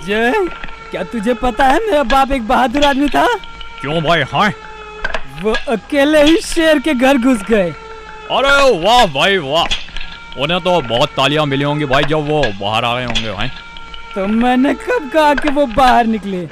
अजय क्या तुझे पता है मेरा बाप एक बहादुर आदमी था? क्यों भाई? हाँ। वो अकेले ही शेर के घर घुस गए। अरे वाह भाई वाह। उन्हें तो बहुत तालियाँ मिली होंगी भाई जब वो बाहर आ गए होंगे भाई तो मैंने कब कहा कि वो बाहर निकले?